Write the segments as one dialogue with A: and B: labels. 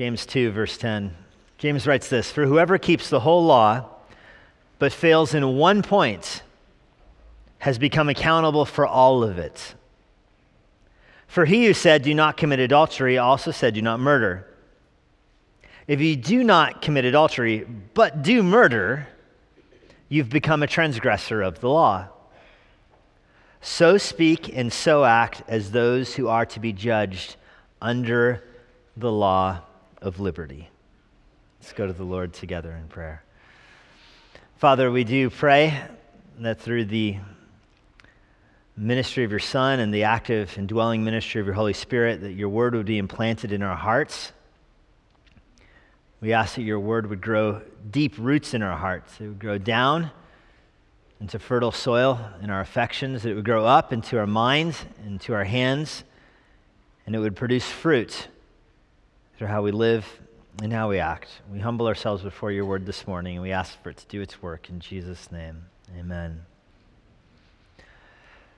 A: James 2, verse 10. James writes this For whoever keeps the whole law but fails in one point has become accountable for all of it. For he who said, Do not commit adultery, also said, Do not murder. If you do not commit adultery, but do murder, you've become a transgressor of the law. So speak and so act as those who are to be judged under the law of liberty. Let's go to the Lord together in prayer. Father, we do pray that through the ministry of your Son and the active and dwelling ministry of your Holy Spirit, that your word would be implanted in our hearts. We ask that your word would grow deep roots in our hearts. It would grow down into fertile soil in our affections. It would grow up into our minds, into our hands, and it would produce fruit through how we live and how we act. We humble ourselves before your word this morning, and we ask for it to do its work. In Jesus' name, amen. It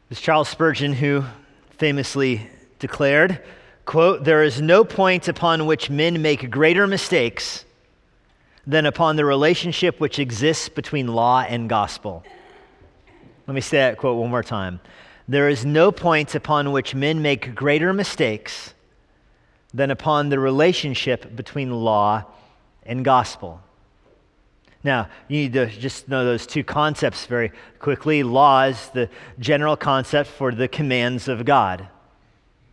A: was Charles Spurgeon who famously declared, quote, There is no point upon which men make greater mistakes than upon the relationship which exists between law and gospel. Let me say that quote one more time. There is no point upon which men make greater mistakes than upon the relationship between law and gospel. Now, you need to just know those two concepts very quickly. Law is the general concept for the commands of God,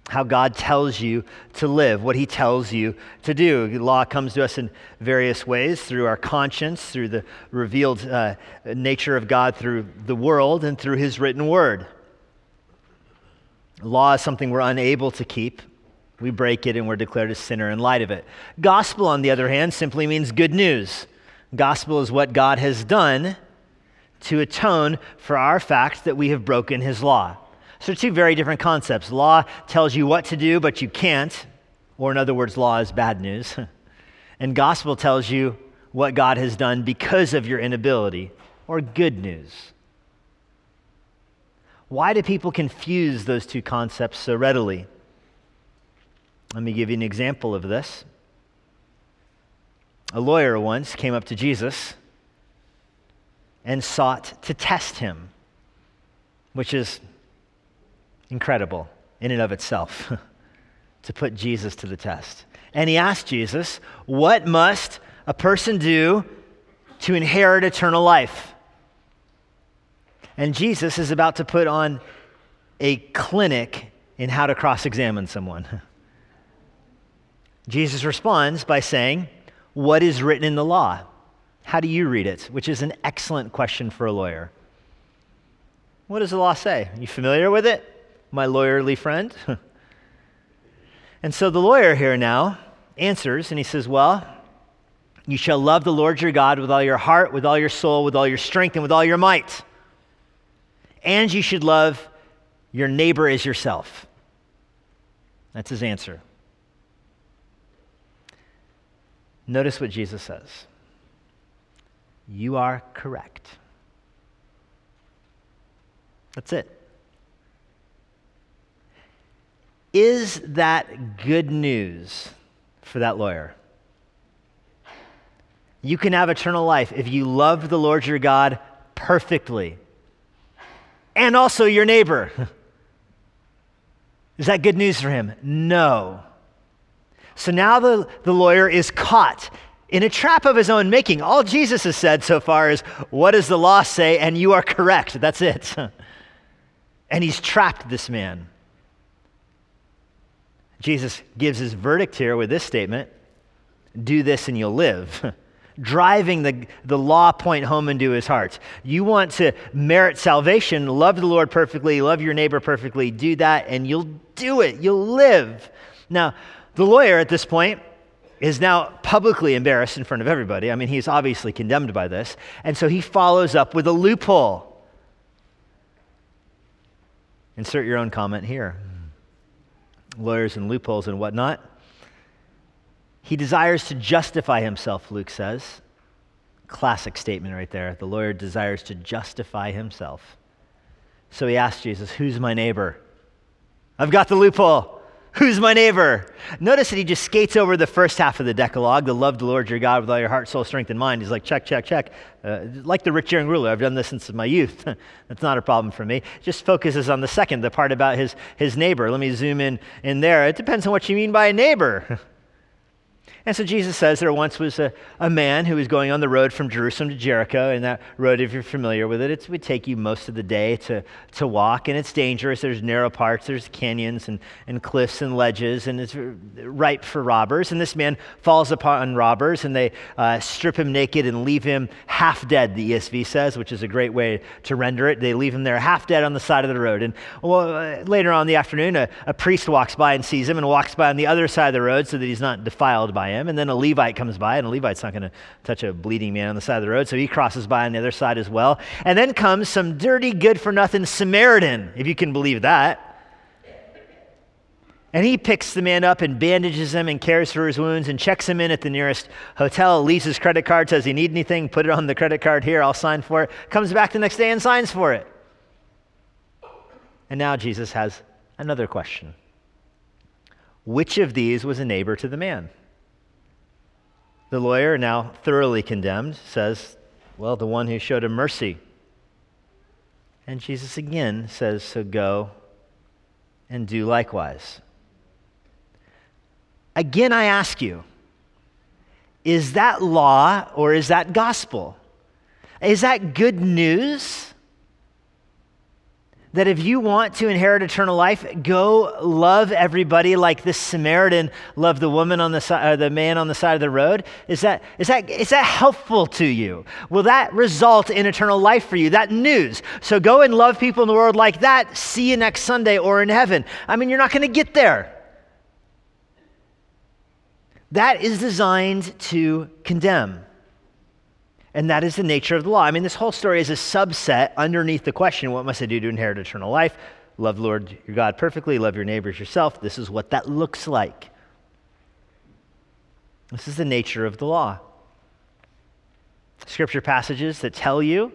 A: how God tells you to live, what He tells you to do. Law comes to us in various ways through our conscience, through the revealed uh, nature of God through the world, and through His written word. Law is something we're unable to keep. We break it and we're declared a sinner in light of it. Gospel, on the other hand, simply means good news. Gospel is what God has done to atone for our fact that we have broken his law. So, two very different concepts. Law tells you what to do, but you can't, or in other words, law is bad news. and gospel tells you what God has done because of your inability, or good news. Why do people confuse those two concepts so readily? Let me give you an example of this. A lawyer once came up to Jesus and sought to test him, which is incredible in and of itself to put Jesus to the test. And he asked Jesus, What must a person do to inherit eternal life? And Jesus is about to put on a clinic in how to cross examine someone. Jesus responds by saying, What is written in the law? How do you read it? Which is an excellent question for a lawyer. What does the law say? Are you familiar with it, my lawyerly friend? and so the lawyer here now answers, and he says, Well, you shall love the Lord your God with all your heart, with all your soul, with all your strength, and with all your might. And you should love your neighbor as yourself. That's his answer. Notice what Jesus says You are correct. That's it. Is that good news for that lawyer? You can have eternal life if you love the Lord your God perfectly and also your neighbor. Is that good news for him? No. So now the, the lawyer is caught in a trap of his own making. All Jesus has said so far is, What does the law say? And you are correct. That's it. and he's trapped this man. Jesus gives his verdict here with this statement do this and you'll live. Driving the, the law point home into his heart. You want to merit salvation, love the Lord perfectly, love your neighbor perfectly, do that, and you'll do it. You'll live. Now, the lawyer at this point is now publicly embarrassed in front of everybody. I mean, he's obviously condemned by this. And so he follows up with a loophole. Insert your own comment here. Lawyers and loopholes and whatnot. He desires to justify himself, Luke says. Classic statement right there. The lawyer desires to justify himself. So he asks Jesus, Who's my neighbor? I've got the loophole. Who's my neighbor? Notice that he just skates over the first half of the Decalogue, the love the Lord your God with all your heart, soul, strength, and mind. He's like, check, check, check. Uh, like the rich young ruler, I've done this since my youth. That's not a problem for me. Just focuses on the second, the part about his, his neighbor. Let me zoom in in there. It depends on what you mean by a neighbor. And so Jesus says there once was a, a man who was going on the road from Jerusalem to Jericho. And that road, if you're familiar with it, it would take you most of the day to, to walk. And it's dangerous. There's narrow parts, there's canyons and, and cliffs and ledges, and it's ripe for robbers. And this man falls upon robbers, and they uh, strip him naked and leave him half dead, the ESV says, which is a great way to render it. They leave him there half dead on the side of the road. And well, uh, later on in the afternoon, a, a priest walks by and sees him and walks by on the other side of the road so that he's not defiled by him. And then a Levite comes by, and a Levite's not going to touch a bleeding man on the side of the road, so he crosses by on the other side as well. And then comes some dirty, good for nothing Samaritan, if you can believe that. And he picks the man up and bandages him and cares for his wounds and checks him in at the nearest hotel, leaves his credit card, says, You need anything? Put it on the credit card here, I'll sign for it. Comes back the next day and signs for it. And now Jesus has another question Which of these was a neighbor to the man? The lawyer, now thoroughly condemned, says, Well, the one who showed him mercy. And Jesus again says, So go and do likewise. Again, I ask you, is that law or is that gospel? Is that good news? That if you want to inherit eternal life, go love everybody like this Samaritan loved the woman on the side, uh, the man on the side of the road. Is that, is that, is that helpful to you? Will that result in eternal life for you? That news. So go and love people in the world like that. See you next Sunday or in heaven. I mean, you're not going to get there. That is designed to condemn. And that is the nature of the law. I mean, this whole story is a subset underneath the question what must I do to inherit eternal life? Love Lord your God perfectly, love your neighbors yourself. This is what that looks like. This is the nature of the law. Scripture passages that tell you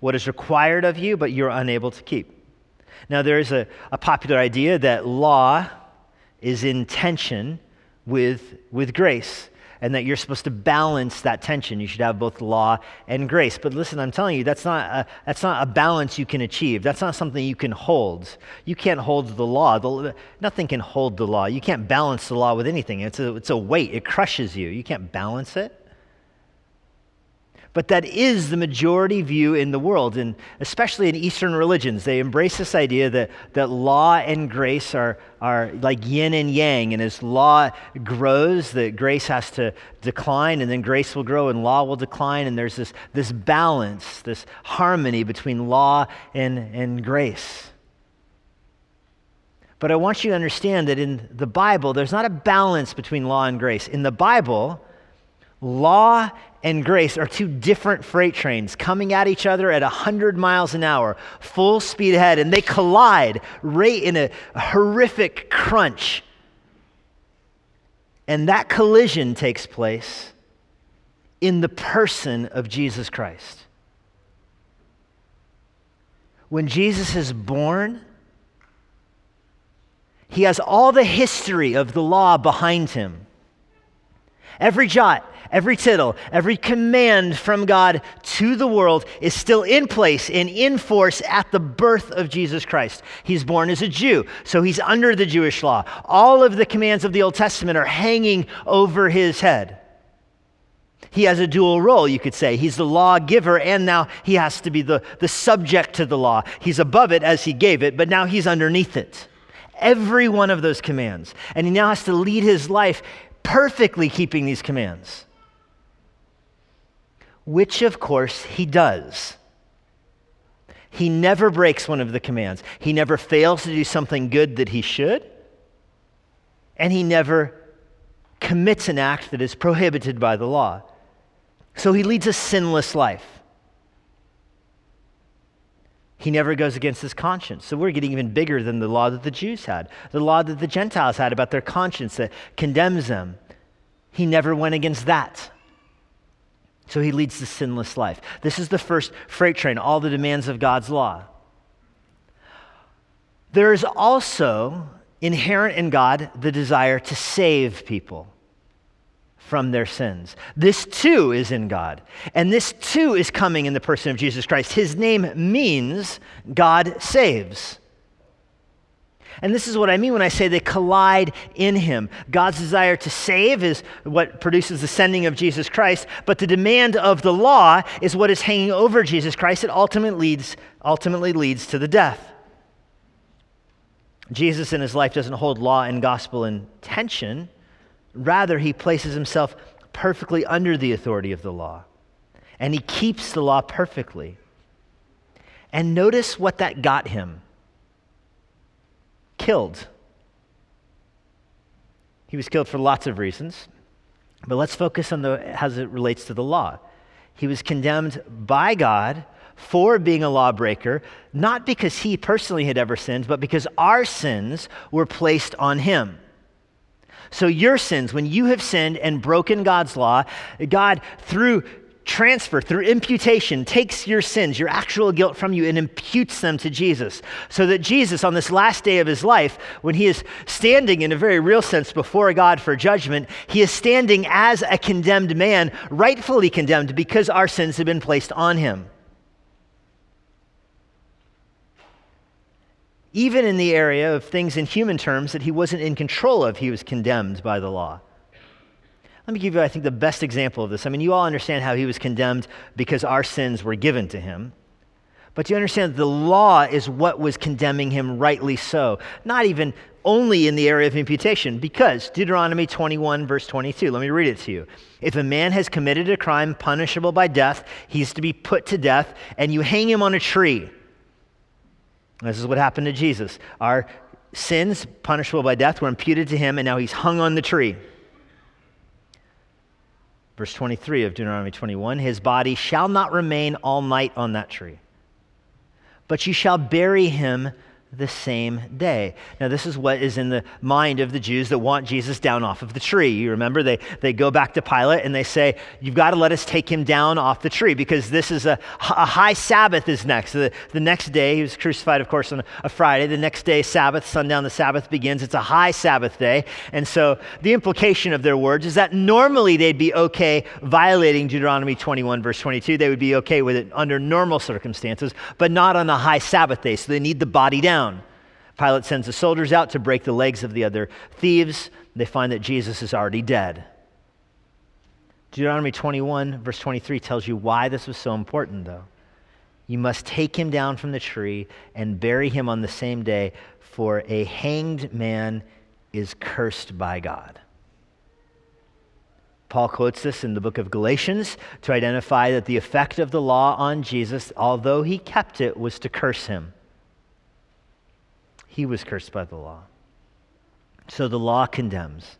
A: what is required of you, but you're unable to keep. Now, there is a, a popular idea that law is in tension with, with grace and that you're supposed to balance that tension. You should have both law and grace. But listen, I'm telling you, that's not a, that's not a balance you can achieve. That's not something you can hold. You can't hold the law. The, nothing can hold the law. You can't balance the law with anything. It's a, it's a weight, it crushes you. You can't balance it. But that is the majority view in the world, and especially in Eastern religions. They embrace this idea that, that law and grace are, are like yin and yang, and as law grows, that grace has to decline, and then grace will grow and law will decline, and there's this, this balance, this harmony between law and, and grace. But I want you to understand that in the Bible, there's not a balance between law and grace. In the Bible, Law and grace are two different freight trains coming at each other at 100 miles an hour, full speed ahead, and they collide right in a horrific crunch. And that collision takes place in the person of Jesus Christ. When Jesus is born, he has all the history of the law behind him. Every jot, every tittle, every command from God to the world is still in place and in force at the birth of Jesus Christ. He's born as a Jew, so he's under the Jewish law. All of the commands of the Old Testament are hanging over his head. He has a dual role, you could say. He's the lawgiver, and now he has to be the, the subject to the law. He's above it as he gave it, but now he's underneath it. Every one of those commands. And he now has to lead his life perfectly keeping these commands which of course he does. He never breaks one of the commands. He never fails to do something good that he should. And he never commits an act that is prohibited by the law. So he leads a sinless life. He never goes against his conscience. So we're getting even bigger than the law that the Jews had, the law that the Gentiles had about their conscience that condemns them. He never went against that. So he leads the sinless life. This is the first freight train, all the demands of God's law. There is also inherent in God the desire to save people from their sins. This too is in God. And this too is coming in the person of Jesus Christ. His name means God saves. And this is what I mean when I say they collide in him. God's desire to save is what produces the sending of Jesus Christ, but the demand of the law is what is hanging over Jesus Christ. It ultimately leads, ultimately leads to the death. Jesus in his life doesn't hold law and gospel in tension. Rather, he places himself perfectly under the authority of the law, and he keeps the law perfectly. And notice what that got him killed. He was killed for lots of reasons, but let's focus on the, as it relates to the law. He was condemned by God for being a lawbreaker, not because he personally had ever sinned, but because our sins were placed on him. So, your sins, when you have sinned and broken God's law, God, through transfer, through imputation, takes your sins, your actual guilt from you, and imputes them to Jesus. So that Jesus, on this last day of his life, when he is standing in a very real sense before God for judgment, he is standing as a condemned man, rightfully condemned because our sins have been placed on him. Even in the area of things in human terms that he wasn't in control of, he was condemned by the law. Let me give you, I think, the best example of this. I mean, you all understand how he was condemned because our sins were given to him. But you understand the law is what was condemning him rightly so, not even only in the area of imputation, because Deuteronomy 21, verse 22, let me read it to you. If a man has committed a crime punishable by death, he's to be put to death, and you hang him on a tree. This is what happened to Jesus. Our sins, punishable by death, were imputed to him, and now he's hung on the tree. Verse 23 of Deuteronomy 21 His body shall not remain all night on that tree, but you shall bury him the same day. Now, this is what is in the mind of the Jews that want Jesus down off of the tree. You remember, they, they go back to Pilate and they say, You've got to let us take him down off the tree because this is a, a high Sabbath is next. The, the next day, he was crucified, of course, on a Friday. The next day, Sabbath, sundown, the Sabbath begins. It's a high Sabbath day. And so the implication of their words is that normally they'd be okay violating Deuteronomy 21, verse 22. They would be okay with it under normal circumstances, but not on a high Sabbath day. So they need the body down down. Pilate sends the soldiers out to break the legs of the other thieves. They find that Jesus is already dead. Deuteronomy 21, verse 23, tells you why this was so important, though. You must take him down from the tree and bury him on the same day, for a hanged man is cursed by God. Paul quotes this in the book of Galatians to identify that the effect of the law on Jesus, although he kept it, was to curse him. He was cursed by the law. So the law condemns,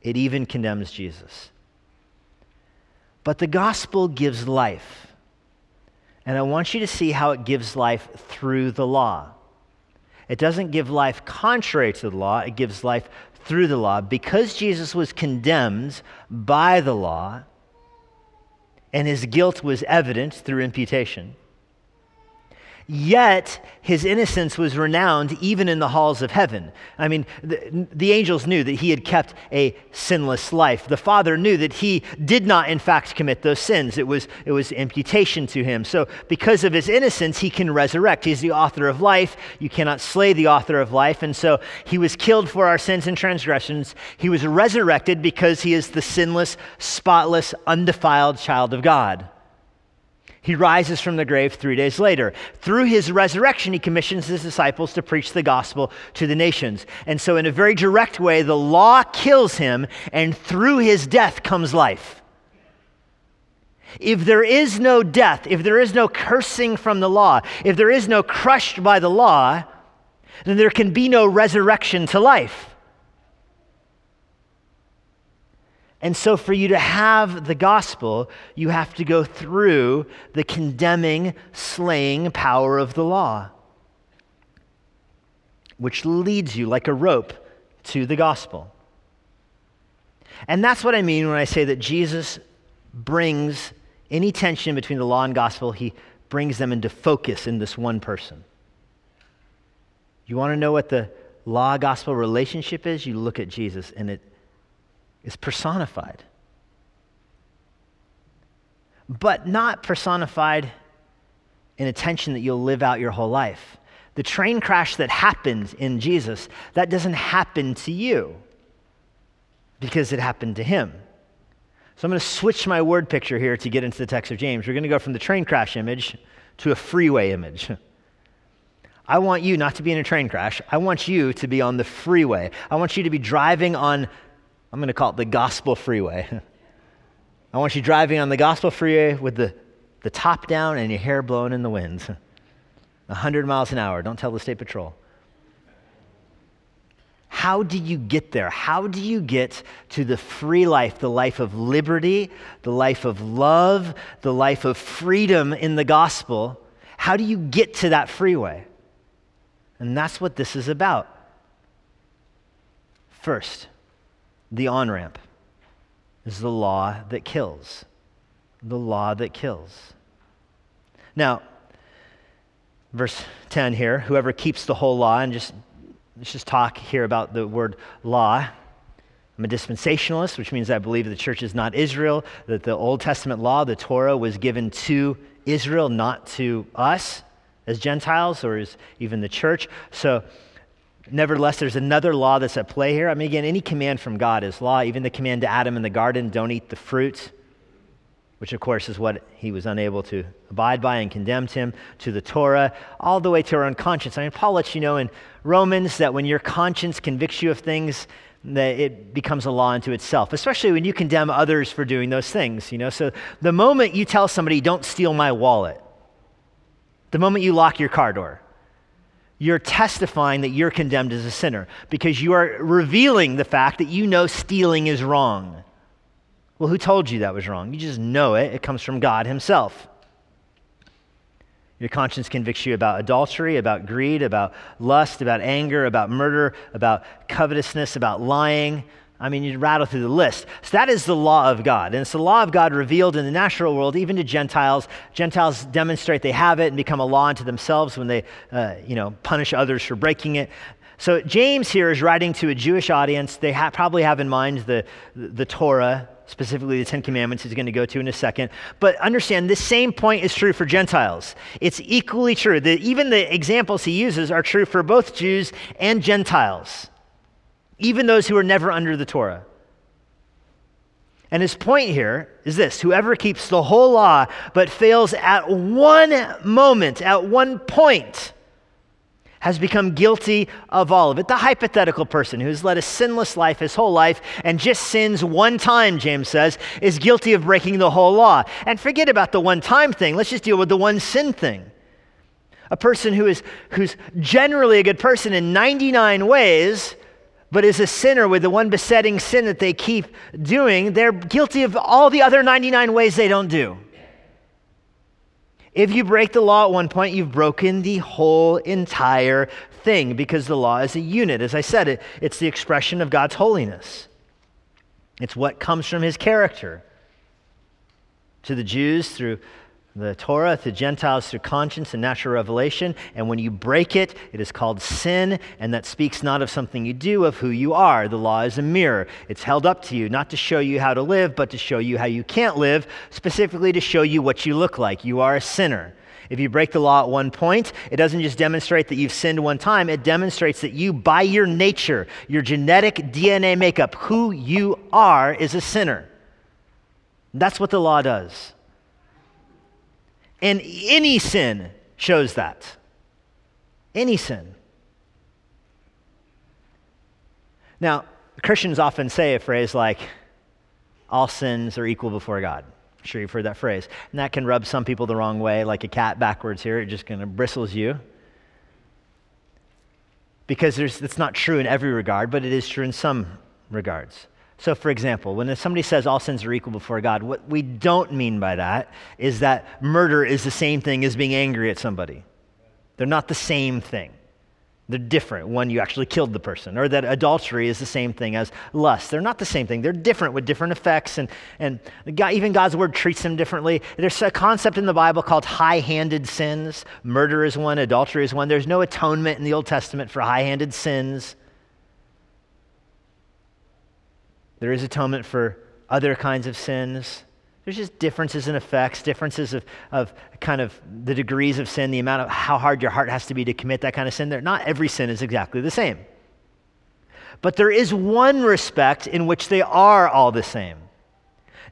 A: it even condemns Jesus. But the gospel gives life. And I want you to see how it gives life through the law. It doesn't give life contrary to the law, it gives life through the law. Because Jesus was condemned by the law, and his guilt was evident through imputation, Yet his innocence was renowned even in the halls of heaven. I mean, the, the, angels knew that he had kept a sinless life. The Father knew that he did not, in fact, commit those sins. It was, it was imputation to him. So, because of his innocence, he can resurrect. He's the author of life. You cannot slay the author of life. And so, he was killed for our sins and transgressions. He was resurrected because he is the sinless, spotless, undefiled child of God. He rises from the grave three days later. Through his resurrection, he commissions his disciples to preach the gospel to the nations. And so, in a very direct way, the law kills him, and through his death comes life. If there is no death, if there is no cursing from the law, if there is no crushed by the law, then there can be no resurrection to life. And so, for you to have the gospel, you have to go through the condemning, slaying power of the law, which leads you like a rope to the gospel. And that's what I mean when I say that Jesus brings any tension between the law and gospel, he brings them into focus in this one person. You want to know what the law gospel relationship is, you look at Jesus and it is personified. But not personified in a tension that you'll live out your whole life. The train crash that happened in Jesus, that doesn't happen to you because it happened to him. So I'm going to switch my word picture here to get into the text of James. We're going to go from the train crash image to a freeway image. I want you not to be in a train crash. I want you to be on the freeway. I want you to be driving on, I'm going to call it the gospel freeway. I want you driving on the gospel freeway with the, the top down and your hair blowing in the wind. 100 miles an hour. Don't tell the state patrol. How do you get there? How do you get to the free life, the life of liberty, the life of love, the life of freedom in the gospel? How do you get to that freeway? And that's what this is about. First, the on ramp is the law that kills. The law that kills. Now, verse 10 here whoever keeps the whole law, and just let's just talk here about the word law. I'm a dispensationalist, which means I believe the church is not Israel, that the Old Testament law, the Torah, was given to Israel, not to us as Gentiles or as even the church. So, nevertheless, there's another law that's at play here. I mean, again, any command from God is law. Even the command to Adam in the garden don't eat the fruit, which, of course, is what he was unable to abide by and condemned him, to the Torah, all the way to our own conscience. I mean, Paul lets you know in Romans that when your conscience convicts you of things, that it becomes a law unto itself, especially when you condemn others for doing those things, you know. So the moment you tell somebody, don't steal my wallet, the moment you lock your car door, you're testifying that you're condemned as a sinner because you are revealing the fact that you know stealing is wrong. Well, who told you that was wrong? You just know it. It comes from God Himself. Your conscience convicts you about adultery, about greed, about lust, about anger, about murder, about covetousness, about lying, I mean, you rattle through the list. So that is the law of God. And it's the law of God revealed in the natural world, even to Gentiles. Gentiles demonstrate they have it and become a law unto themselves when they, uh, you know, punish others for breaking it. So James here is writing to a Jewish audience. They ha- probably have in mind the, the Torah, specifically the Ten Commandments, he's going to go to in a second. But understand, this same point is true for Gentiles. It's equally true. that even the examples he uses are true for both Jews and Gentiles even those who are never under the Torah. And his point here is this whoever keeps the whole law but fails at one moment, at one point, has become guilty of all of it. The hypothetical person who's led a sinless life his whole life and just sins one time, James says, is guilty of breaking the whole law. And forget about the one time thing, let's just deal with the one sin thing. A person who is who's generally a good person in 99 ways but is a sinner with the one besetting sin that they keep doing, they're guilty of all the other 99 ways they don't do. If you break the law at one point, you've broken the whole entire thing because the law is a unit. As I said, it, it's the expression of God's holiness, it's what comes from his character. To the Jews, through the Torah to Gentiles through conscience and natural revelation. And when you break it, it is called sin, and that speaks not of something you do, of who you are. The law is a mirror. It's held up to you, not to show you how to live, but to show you how you can't live, specifically to show you what you look like. You are a sinner. If you break the law at one point, it doesn't just demonstrate that you've sinned one time, it demonstrates that you, by your nature, your genetic DNA makeup, who you are, is a sinner. That's what the law does. And any sin shows that. Any sin. Now, Christians often say a phrase like, all sins are equal before God. I'm sure you've heard that phrase. And that can rub some people the wrong way, like a cat backwards here. It just kind of bristles you. Because it's not true in every regard, but it is true in some regards. So, for example, when somebody says all sins are equal before God, what we don't mean by that is that murder is the same thing as being angry at somebody. They're not the same thing. They're different. One, you actually killed the person, or that adultery is the same thing as lust. They're not the same thing. They're different with different effects, and, and God, even God's word treats them differently. There's a concept in the Bible called high handed sins. Murder is one, adultery is one. There's no atonement in the Old Testament for high handed sins. There is atonement for other kinds of sins. There's just differences in effects, differences of, of kind of the degrees of sin, the amount of how hard your heart has to be to commit that kind of sin. There, not every sin is exactly the same. But there is one respect in which they are all the same.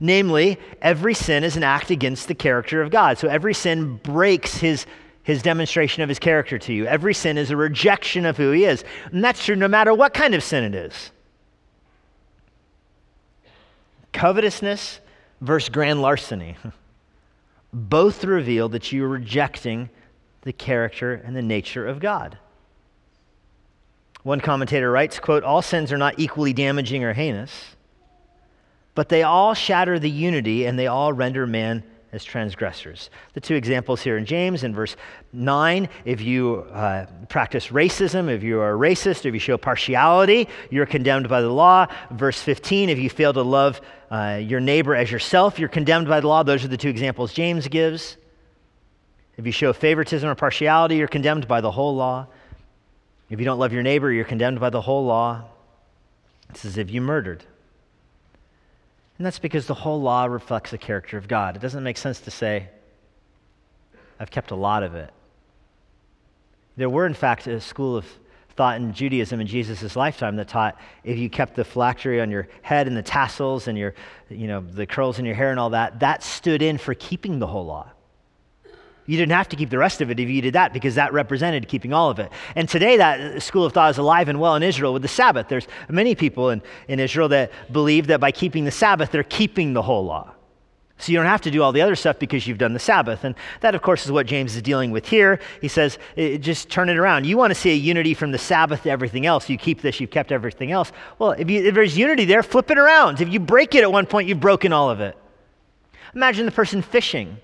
A: Namely, every sin is an act against the character of God. So every sin breaks his, his demonstration of his character to you. Every sin is a rejection of who he is. And that's true no matter what kind of sin it is. Covetousness versus grand larceny. Both reveal that you are rejecting the character and the nature of God. One commentator writes, quote, all sins are not equally damaging or heinous, but they all shatter the unity and they all render man as transgressors. The two examples here in James in verse 9 if you uh, practice racism, if you are a racist, if you show partiality, you're condemned by the law. Verse 15 if you fail to love uh, your neighbor as yourself, you're condemned by the law. Those are the two examples James gives. If you show favoritism or partiality, you're condemned by the whole law. If you don't love your neighbor, you're condemned by the whole law. It's as if you murdered. And that's because the whole law reflects the character of God. It doesn't make sense to say, I've kept a lot of it. There were, in fact, a school of thought in Judaism in Jesus' lifetime that taught if you kept the phylactery on your head and the tassels and your, you know, the curls in your hair and all that, that stood in for keeping the whole law. You didn't have to keep the rest of it if you did that because that represented keeping all of it. And today, that school of thought is alive and well in Israel with the Sabbath. There's many people in, in Israel that believe that by keeping the Sabbath, they're keeping the whole law. So you don't have to do all the other stuff because you've done the Sabbath. And that, of course, is what James is dealing with here. He says, just turn it around. You want to see a unity from the Sabbath to everything else. You keep this, you've kept everything else. Well, if, you, if there's unity there, flip it around. If you break it at one point, you've broken all of it. Imagine the person fishing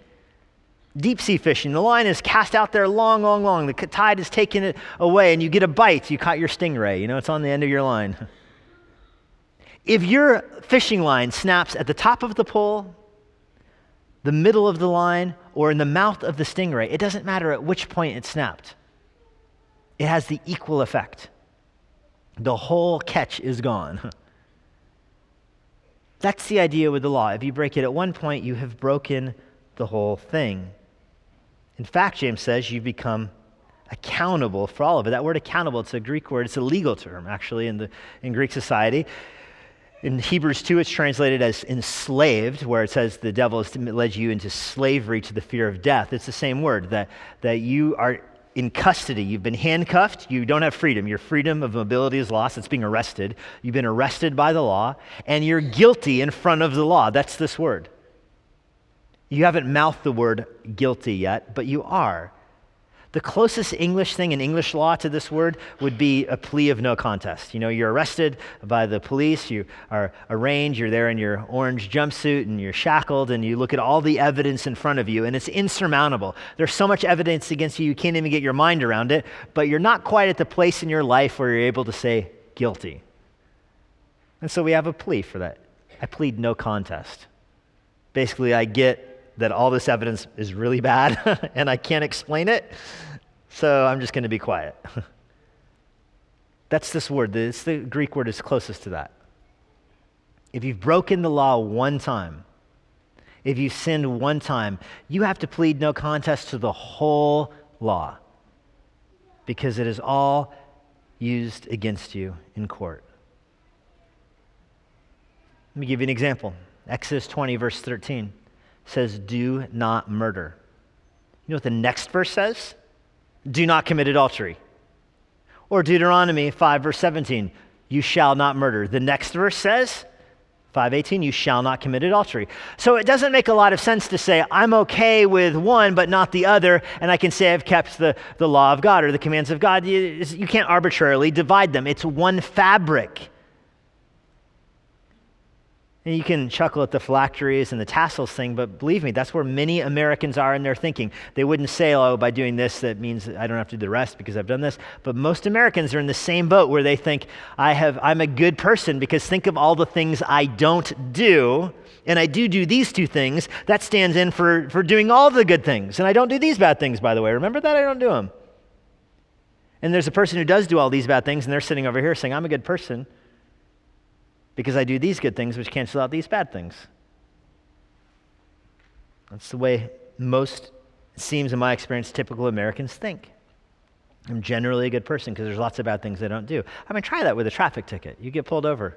A: deep sea fishing. The line is cast out there long, long, long. The tide is taking it away, and you get a bite. You caught your stingray. You know, it's on the end of your line. If your fishing line snaps at the top of the pole, the middle of the line, or in the mouth of the stingray, it doesn't matter at which point it snapped. It has the equal effect. The whole catch is gone. That's the idea with the law. If you break it at one point, you have broken the whole thing. In fact, James says you've become accountable for all of it. That word accountable, it's a Greek word, it's a legal term actually in, the, in Greek society. In Hebrews 2, it's translated as enslaved, where it says the devil has led you into slavery to the fear of death. It's the same word, that, that you are in custody. You've been handcuffed. You don't have freedom. Your freedom of mobility is lost. It's being arrested. You've been arrested by the law, and you're guilty in front of the law. That's this word. You haven't mouthed the word guilty yet, but you are. The closest English thing in English law to this word would be a plea of no contest. You know, you're arrested by the police, you are arraigned, you're there in your orange jumpsuit and you're shackled, and you look at all the evidence in front of you, and it's insurmountable. There's so much evidence against you, you can't even get your mind around it, but you're not quite at the place in your life where you're able to say guilty. And so we have a plea for that. I plead no contest. Basically, I get that all this evidence is really bad and I can't explain it, so I'm just going to be quiet. That's this word. It's the Greek word is closest to that. If you've broken the law one time, if you've sinned one time, you have to plead no contest to the whole law because it is all used against you in court. Let me give you an example Exodus 20, verse 13 says, Do not murder. You know what the next verse says? Do not commit adultery. Or Deuteronomy 5, verse 17, you shall not murder. The next verse says, 518, you shall not commit adultery. So it doesn't make a lot of sense to say, I'm okay with one, but not the other, and I can say I've kept the, the law of God or the commands of God. You, you can't arbitrarily divide them, it's one fabric. And you can chuckle at the phylacteries and the tassels thing, but believe me, that's where many Americans are in their thinking. They wouldn't say, oh, by doing this, that means I don't have to do the rest because I've done this. But most Americans are in the same boat where they think, I have, I'm a good person because think of all the things I don't do. And I do do these two things. That stands in for, for doing all the good things. And I don't do these bad things, by the way. Remember that? I don't do them. And there's a person who does do all these bad things, and they're sitting over here saying, I'm a good person because I do these good things, which cancel out these bad things. That's the way most, seems in my experience, typical Americans think. I'm generally a good person because there's lots of bad things I don't do. I mean, try that with a traffic ticket. You get pulled over,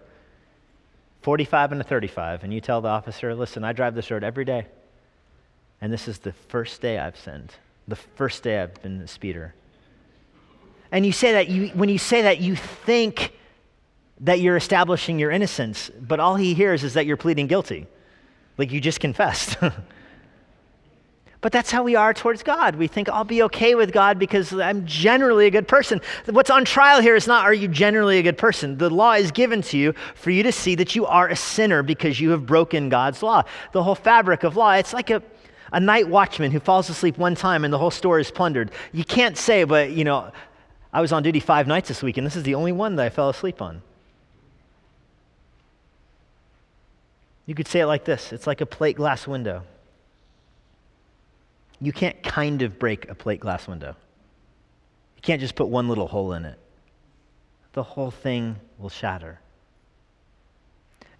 A: 45 and a 35, and you tell the officer, listen, I drive this road every day, and this is the first day I've sinned, the first day I've been a speeder. And you say that, you, when you say that, you think that you're establishing your innocence, but all he hears is that you're pleading guilty. Like you just confessed. but that's how we are towards God. We think, I'll be okay with God because I'm generally a good person. What's on trial here is not, are you generally a good person? The law is given to you for you to see that you are a sinner because you have broken God's law. The whole fabric of law, it's like a, a night watchman who falls asleep one time and the whole store is plundered. You can't say, but, you know, I was on duty five nights this week and this is the only one that I fell asleep on. You could say it like this it's like a plate glass window. You can't kind of break a plate glass window, you can't just put one little hole in it. The whole thing will shatter.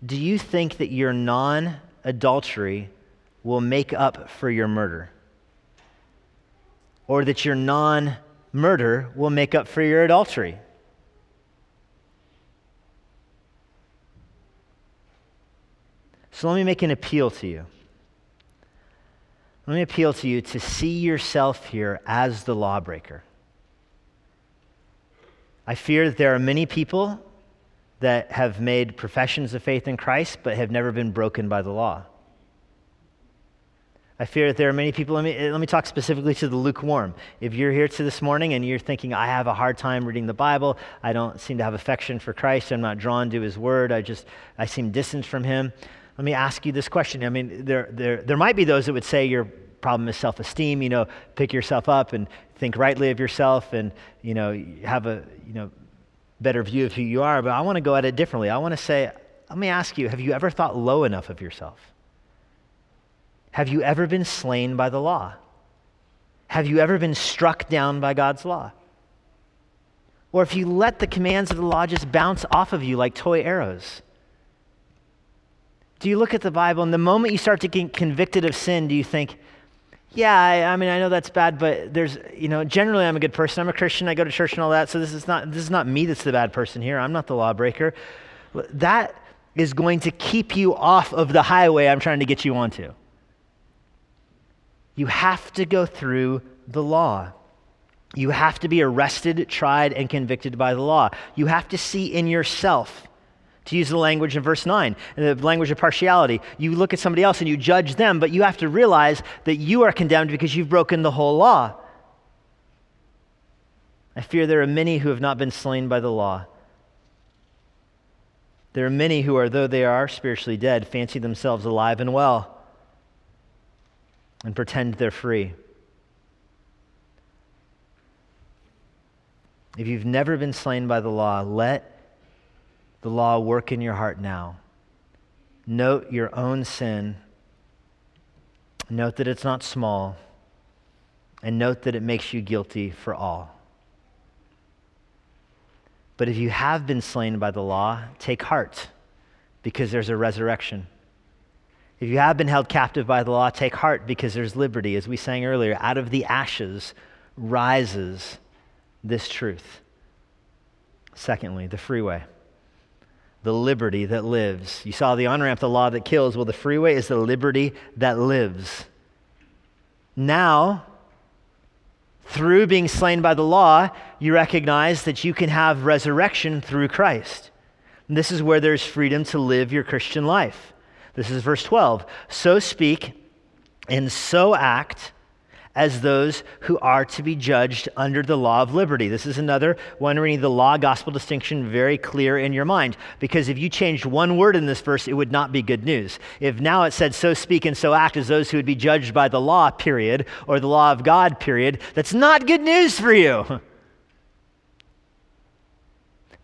A: Do you think that your non adultery will make up for your murder? Or that your non murder will make up for your adultery? So let me make an appeal to you. Let me appeal to you to see yourself here as the lawbreaker. I fear that there are many people that have made professions of faith in Christ but have never been broken by the law. I fear that there are many people, let me, let me talk specifically to the lukewarm. If you're here to this morning and you're thinking, I have a hard time reading the Bible, I don't seem to have affection for Christ, I'm not drawn to his word, I just, I seem distant from him, let me ask you this question. I mean, there, there, there might be those that would say your problem is self esteem, you know, pick yourself up and think rightly of yourself and, you know, have a, you know, better view of who you are. But I want to go at it differently. I want to say, let me ask you, have you ever thought low enough of yourself? Have you ever been slain by the law? Have you ever been struck down by God's law? Or if you let the commands of the law just bounce off of you like toy arrows, do you look at the Bible and the moment you start to get convicted of sin, do you think, yeah, I, I, mean, I know that's bad, but there's, you know, generally I'm a good person. I'm a Christian. I go to church and all that. So this is not, this is not me that's the bad person here. I'm not the lawbreaker. That is going to keep you off of the highway I'm trying to get you onto. You have to go through the law. You have to be arrested, tried, and convicted by the law. You have to see in yourself to use the language in verse 9, the language of partiality. You look at somebody else and you judge them, but you have to realize that you are condemned because you've broken the whole law. I fear there are many who have not been slain by the law. There are many who are, though they are spiritually dead, fancy themselves alive and well and pretend they're free. If you've never been slain by the law, let the law work in your heart now. Note your own sin. Note that it's not small. And note that it makes you guilty for all. But if you have been slain by the law, take heart, because there's a resurrection. If you have been held captive by the law, take heart, because there's liberty. As we sang earlier, out of the ashes rises this truth. Secondly, the freeway the liberty that lives. You saw the on ramp, the law that kills. Well, the freeway is the liberty that lives. Now, through being slain by the law, you recognize that you can have resurrection through Christ. And this is where there's freedom to live your Christian life. This is verse 12. So speak and so act as those who are to be judged under the law of liberty. This is another one reading the law gospel distinction very clear in your mind. Because if you changed one word in this verse, it would not be good news. If now it said, so speak and so act as those who would be judged by the law, period, or the law of God, period, that's not good news for you.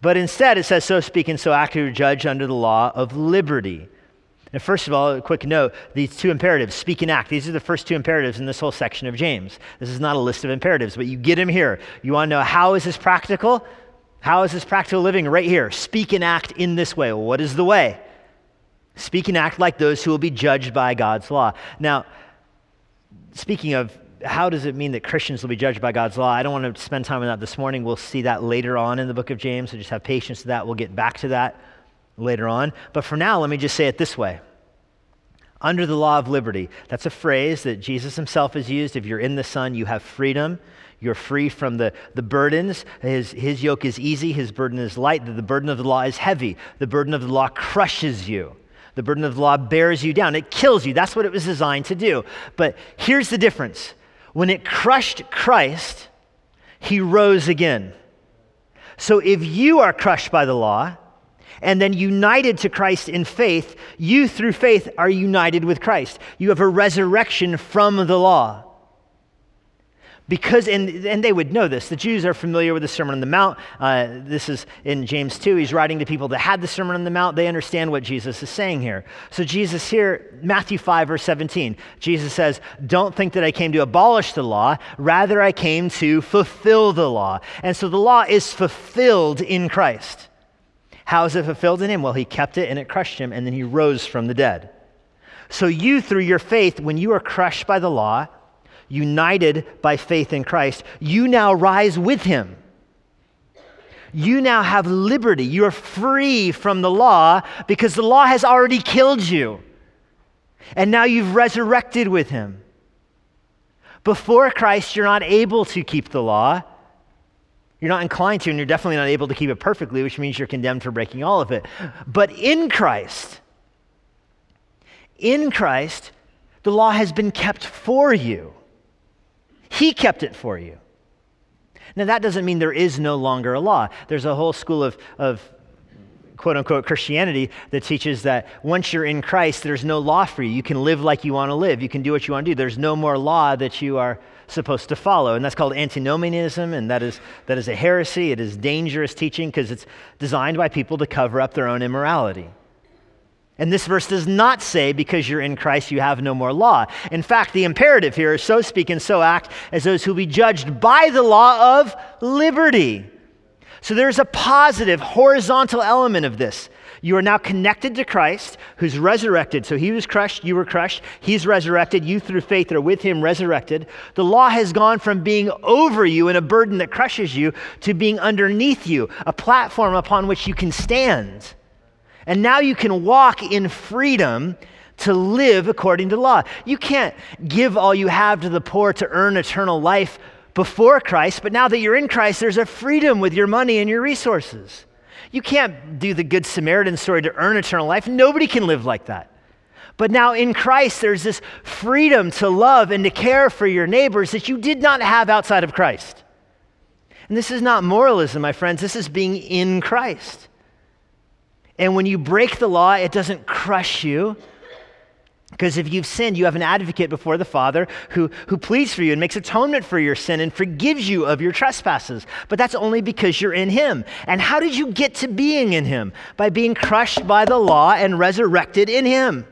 A: But instead, it says, so speak and so act, who are judged under the law of liberty. And first of all, a quick note these two imperatives, speak and act, these are the first two imperatives in this whole section of James. This is not a list of imperatives, but you get them here. You want to know how is this practical? How is this practical living? Right here. Speak and act in this way. Well, what is the way? Speak and act like those who will be judged by God's law. Now, speaking of how does it mean that Christians will be judged by God's law? I don't want to spend time on that this morning. We'll see that later on in the book of James, so just have patience with that. We'll get back to that later on. But for now, let me just say it this way under the law of liberty. That's a phrase that Jesus himself has used. If you're in the Son, you have freedom. You're free from the, the burdens. His, his yoke is easy, his burden is light. The burden of the law is heavy. The burden of the law crushes you. The burden of the law bears you down. It kills you. That's what it was designed to do. But here's the difference when it crushed Christ, he rose again. So if you are crushed by the law, and then united to Christ in faith, you through faith are united with Christ. You have a resurrection from the law. Because, and, and they would know this, the Jews are familiar with the Sermon on the Mount. Uh, this is in James 2. He's writing to people that had the Sermon on the Mount. They understand what Jesus is saying here. So, Jesus here, Matthew 5, verse 17, Jesus says, Don't think that I came to abolish the law, rather, I came to fulfill the law. And so the law is fulfilled in Christ. How is it fulfilled in him? Well, he kept it and it crushed him, and then he rose from the dead. So, you, through your faith, when you are crushed by the law, united by faith in Christ, you now rise with him. You now have liberty. You're free from the law because the law has already killed you. And now you've resurrected with him. Before Christ, you're not able to keep the law you're not inclined to, and you're definitely not able to keep it perfectly, which means you're condemned for breaking all of it. But in Christ, in Christ, the law has been kept for you. He kept it for you. Now, that doesn't mean there is no longer a law. There's a whole school of, of quote unquote Christianity that teaches that once you're in Christ, there's no law for you. You can live like you want to live, you can do what you want to do. There's no more law that you are supposed to follow. And that's called antinomianism, and that is, that is a heresy. It is dangerous teaching because it's designed by people to cover up their own immorality. And this verse does not say, because you're in Christ, you have no more law. In fact, the imperative here is so speak and so act as those who be judged by the law of liberty. So there's a positive, horizontal element of this. You are now connected to Christ, who's resurrected. So he was crushed, you were crushed. He's resurrected. You, through faith, are with him resurrected. The law has gone from being over you and a burden that crushes you to being underneath you, a platform upon which you can stand. And now you can walk in freedom to live according to law. You can't give all you have to the poor to earn eternal life before Christ, but now that you're in Christ, there's a freedom with your money and your resources. You can't do the Good Samaritan story to earn eternal life. Nobody can live like that. But now in Christ, there's this freedom to love and to care for your neighbors that you did not have outside of Christ. And this is not moralism, my friends. This is being in Christ. And when you break the law, it doesn't crush you. Because if you've sinned, you have an advocate before the Father who, who pleads for you and makes atonement for your sin and forgives you of your trespasses. But that's only because you're in Him. And how did you get to being in Him? By being crushed by the law and resurrected in Him.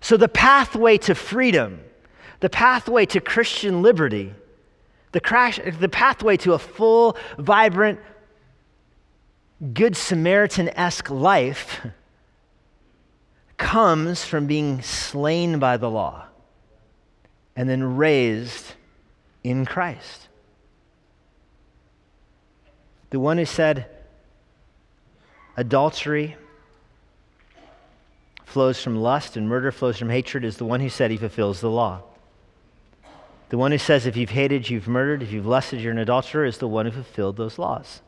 A: So the pathway to freedom, the pathway to Christian liberty, the, crash, the pathway to a full, vibrant, Good Samaritan esque life comes from being slain by the law and then raised in Christ. The one who said, adultery flows from lust and murder flows from hatred is the one who said he fulfills the law. The one who says, if you've hated, you've murdered, if you've lusted, you're an adulterer, is the one who fulfilled those laws.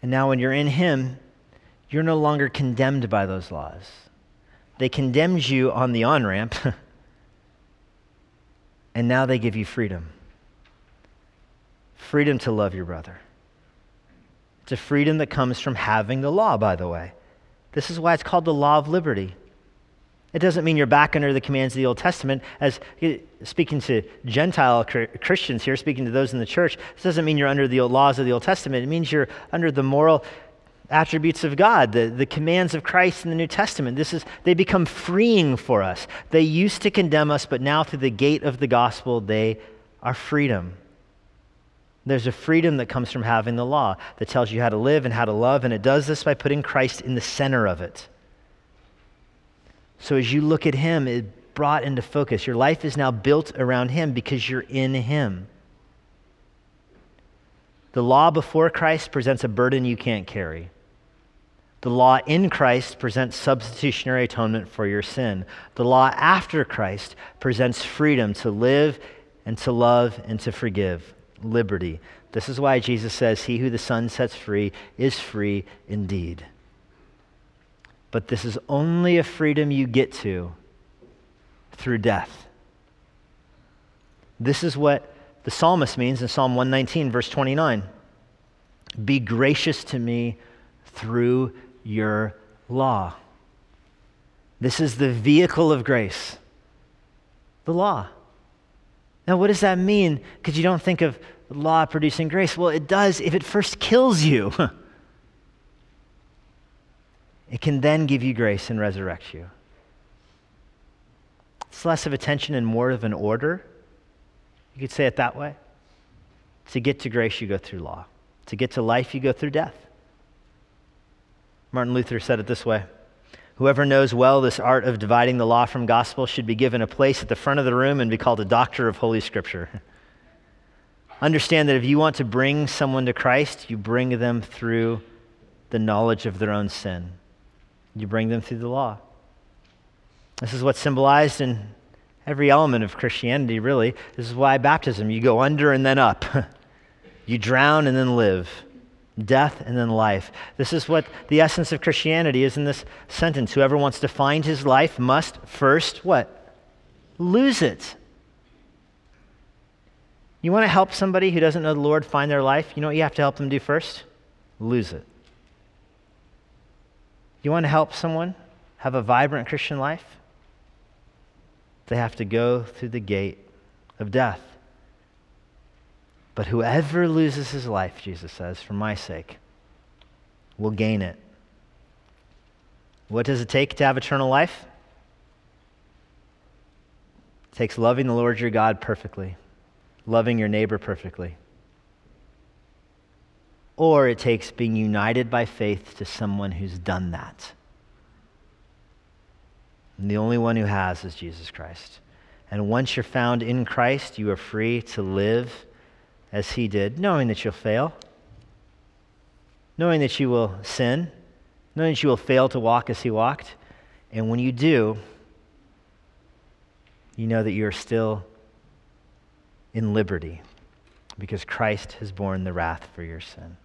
A: And now, when you're in him, you're no longer condemned by those laws. They condemned you on the on ramp, And now they give you freedom freedom to love your brother. It's a freedom that comes from having the law, by the way. This is why it's called the law of liberty. It doesn't mean you're back under the commands of the Old Testament. As uh, speaking to Gentile Christians here, speaking to those in the church, this doesn't mean you're under the laws of the Old Testament. It means you're under the moral attributes of God, the, the commands of Christ in the New Testament. This is they become freeing for us. They used to condemn us, but now through the gate of the gospel, they are freedom. There's a freedom that comes from having the law that tells you how to live and how to love, and it does this by putting Christ in the center of it. So as you look at him, it brought into focus. Your life is now built around him because you're in him. The law before Christ presents a burden you can't carry. The law in Christ presents substitutionary atonement for your sin. The law after Christ presents freedom to live and to love and to forgive, liberty. This is why Jesus says, He who the Son sets free is free indeed. But this is only a freedom you get to through death. This is what the psalmist means in Psalm 119, verse 29. Be gracious to me through your law. This is the vehicle of grace, the law. Now, what does that mean? Because you don't think of law producing grace. Well, it does if it first kills you. it can then give you grace and resurrect you. It's less of a tension and more of an order. You could say it that way. To get to grace, you go through law. To get to life, you go through death. Martin Luther said it this way Whoever knows well this art of dividing the law from gospel should be given a place at the front of the room and be called a doctor of Holy Scripture. Understand that if you want to bring someone to Christ, you bring them through the knowledge of their own sin. You bring them through the law. This is what's symbolized in every element of Christianity, really. This is why baptism, you go under and then up. you drown and then live. Death and then life. This is what the essence of Christianity is in this sentence. Whoever wants to find his life must first what? Lose it. You want to help somebody who doesn't know the Lord find their life? You know what you have to help them do first? Lose it. You want to help someone have a vibrant Christian life? They have to go through the gate of death. But whoever loses his life, Jesus says, for my sake, will gain it. What does it take to have eternal life? It takes loving the Lord your God perfectly, loving your neighbor perfectly. Or it takes being united by faith to someone who's done that. And the only one who has is Jesus Christ. And once you're found in Christ, you are free to live as he did, knowing that you'll fail, knowing that you will sin, knowing that you will fail to walk as he walked. And when you do, you know that you're still in liberty because Christ has borne the wrath for your sin.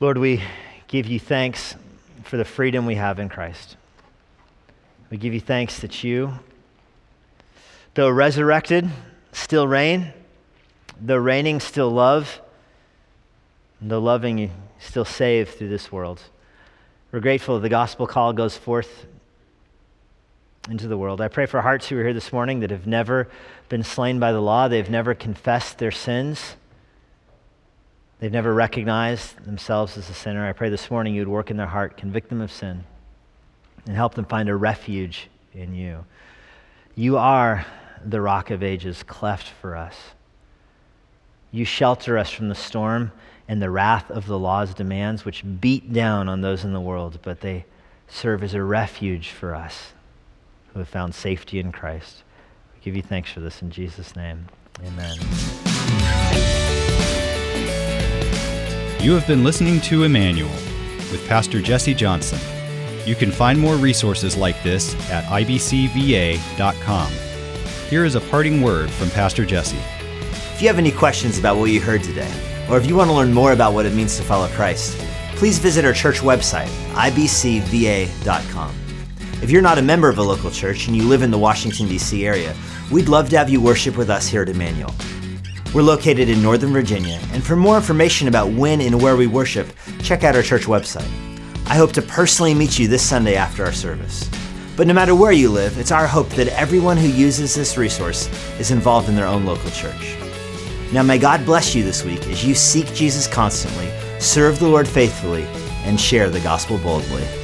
A: Lord, we give you thanks for the freedom we have in Christ. We give you thanks that you, though resurrected, still reign, though reigning, still love, though loving, still save through this world. We're grateful the gospel call goes forth into the world. I pray for hearts who are here this morning that have never been slain by the law, they've never confessed their sins. They've never recognized themselves as a sinner. I pray this morning you would work in their heart, convict them of sin, and help them find a refuge in you. You are the rock of ages, cleft for us. You shelter us from the storm and the wrath of the law's demands, which beat down on those in the world, but they serve as a refuge for us who have found safety in Christ. We give you thanks for this in Jesus' name. Amen.
B: You have been listening to Immanuel with Pastor Jesse Johnson. You can find more resources like this at ibcva.com. Here is a parting word from Pastor Jesse.
C: If you have any questions about what you heard today, or if you want to learn more about what it means to follow Christ, please visit our church website, ibcva.com.
A: If you're not a member of a local church and you live in the Washington, D.C. area, we'd love to have you worship with us here at Immanuel. We're located in Northern Virginia, and for more information about when and where we worship, check out our church website. I hope to personally meet you this Sunday after our service. But no matter where you live, it's our hope that everyone who uses this resource is involved in their own local church. Now, may God bless you this week as you seek Jesus constantly, serve the Lord faithfully, and share the gospel boldly.